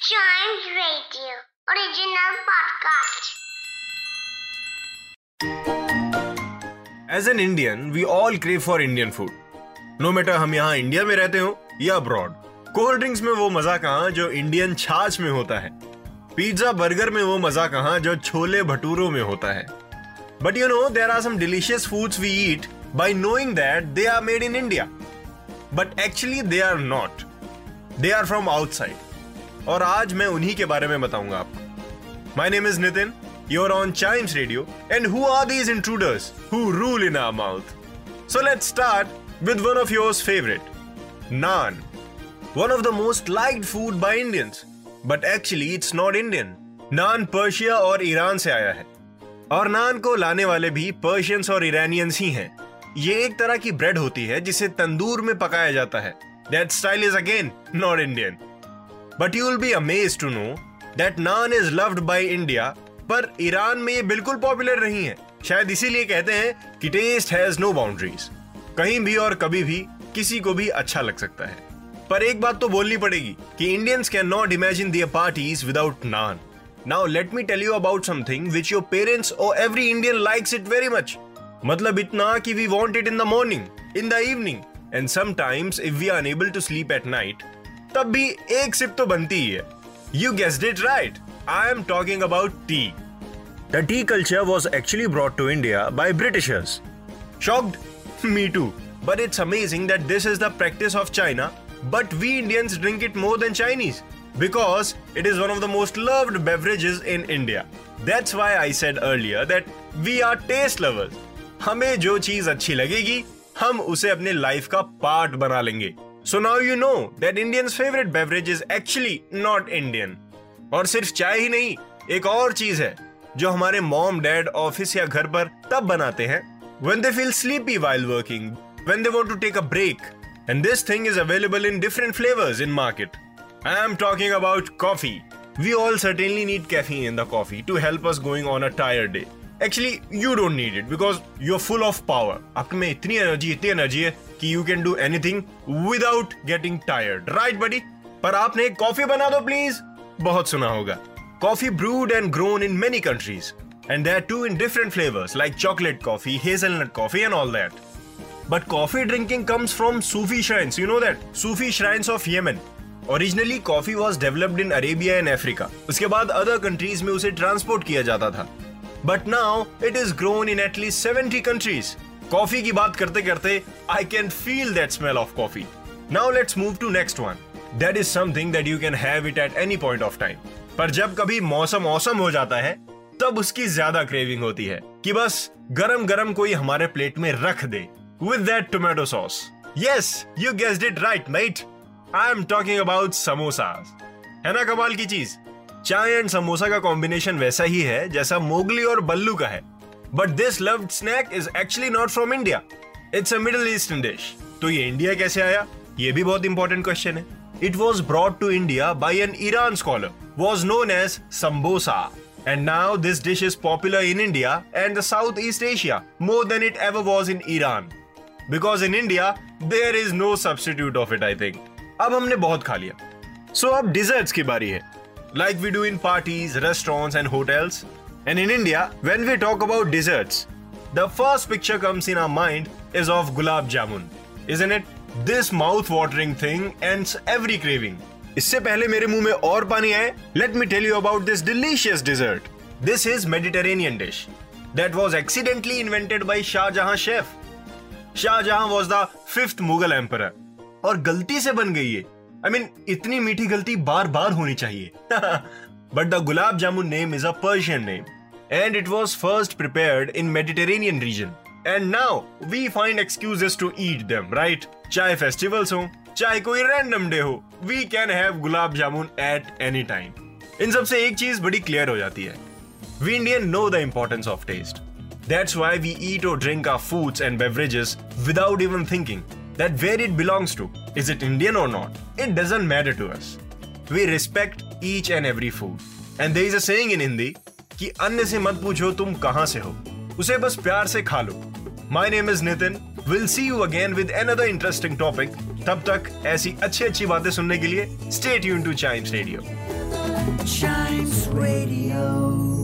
Radio. As an Indian we all crave for Indian food no matter हम यहाँ India में रहते हो या अब्रॉड कोल्ड ड्रिंक्स में वो मज़ा कहाँ जो इंडियन छाछ में होता है? पिज्जा बर्गर में वो मज़ा कहाँ जो छोले भटूरों में होता है? But you know there are some delicious foods we eat by knowing that they are made in India but actually they are not they are from outside और आज मैं उन्हीं के बारे में बताऊँगा आपको। My name is Nitin you on Chimes radio and who are these intruders who rule in our mouth so let's start with one of yours favourite naan one of the most liked food by Indians but actually it's not Indian naan Persia और Iran से आया है। और नान को लाने वाले भी Persians और इरानियंस ही हैं। ये एक तरह की ब्रेड होती है, जिसे तंदूर में पकाया जाता है। That style is again not Indian but you will be amaze to know that naan is loved by India पर ईरान में ये बिल्कुल पॉपुलर नहीं है। शायद इसीलिए कहते हैं कि टेस्ट हैज़ नो बाउंड्रीज कहीं भी और कभी भी किसी को भी अच्छा लग सकता है। पर एक बात तो बोलनी पड़ेगी कि Indians can not imagine their parties without naan now let me tell you about something which your parents और every Indian likes it very much मतलब इतना कि we want it in the morning in the evening and sometimes if we are unable to sleep at night तब भी एक SIP तो बनती ही है। You guessed it right I am talking about tea the tea culture was actually brought to India by Britishers shocked me too but it's amazing that this is the practice of China but we Indians drink it more than Chinese because it is one of the most loved beverages in India that's why I said earlier that we are taste lovers हमें जो चीज़ अच्छी लगेगी हम उसे अपने life का part बना लेंगे। So now you know that Indians favourite beverage is actually not Indian और सिर्फ चाय ही नहीं एक और चीज है जो हमारे मॉम डैड ऑफिस या घर पर तब बनाते हैं when they feel sleepy while working, when they want to take a break. And this thing is available in different flavors in market. I am talking about coffee. We all certainly need caffeine in the coffee to help us going on a tired day. Actually, you don't need it because you're full of power. आप में इतनी energy इतनी energy है कि you can do anything without getting tired. Right, buddy? पर आपने coffee बना दो प्लीज़ बहुत सुना होगा। Coffee brewed and grown in many countries and there too in different flavours like chocolate coffee hazelnut coffee and all that but coffee drinking comes from Sufi shrines you know that Sufi shrines of Yemen originally coffee was developed in Arabia and Africa उसके बाद other countries में उसे transport किया जाता था। But now it is grown in at least seventy countries coffee की बात करते करते I can feel that smell of coffee now let's move to next one that is something that you can have it at any point of time पर जब कभी मौसम awesome हो जाता है, तब उसकी ज़्यादा क्रेविंग होती है कि बस गरम गरम कोई हमारे प्लेट में रख दे with that tomato sauce yes you guessed it right mate I am talking about samosa है ना कमाल की चीज़? चाय एंड समोसा का कॉम्बिनेशन वैसा ही है जैसा मोगली और बल्लू का है। But this loved snack is actually not from India it's a middle eastern तो ये इंडिया कैसे आया? ये भी बहुत इंपॉर्टेंट क्वेश्चन है। It was brought to India by an Iran scholar was known as sambosa and now this dish is popular in India and the south east Asia more than it ever was in Iran because in India there is no substitute of it I think अब हमने बहुत खा लिया। सो so, अब dessert की बारी है। Like we do in parties, restaurants and hotels. And in India, when we talk about desserts, the first picture comes in our mind is of gulab jamun, isn't it? Mouth watering thing ends every craving इससे पहले मेरे मुँह में और पानी आए। Let me tell you about this delicious dessert this is Mediterranean dish that was accidentally invented by Shah Jahan chef Shah Jahan was the fifth Mughal emperor और गलती से बन गई है आई मीन इतनी मीठी गलती बार बार होनी चाहिए। But the gulab jamun name is a Persian name and it was first prepared in Mediterranean region and now we find excuses to eat them right चाहे फेस्टिवल्स हो, चाहे कोई रैंडम डे हो we can have gulab jamun at any time in सबसे एक चीज़ बड़ी clear हो जाती है। We Indian know the importance of taste that's why we eat और drink our foods and beverages without even thinking. That where it belongs to. Is it Indian or not? It doesn't matter to us. We respect each and every food. And there is a saying in Hindi कि अन्य से मत पूछो तुम कहाँ से हो उसे बस प्यार से खा लो my name is Nitin will see you again with another interesting topic तब तक ऐसी अच्छी अच्छी बातें सुनने के लिए stay tune to Chimes radio Chimes Radio.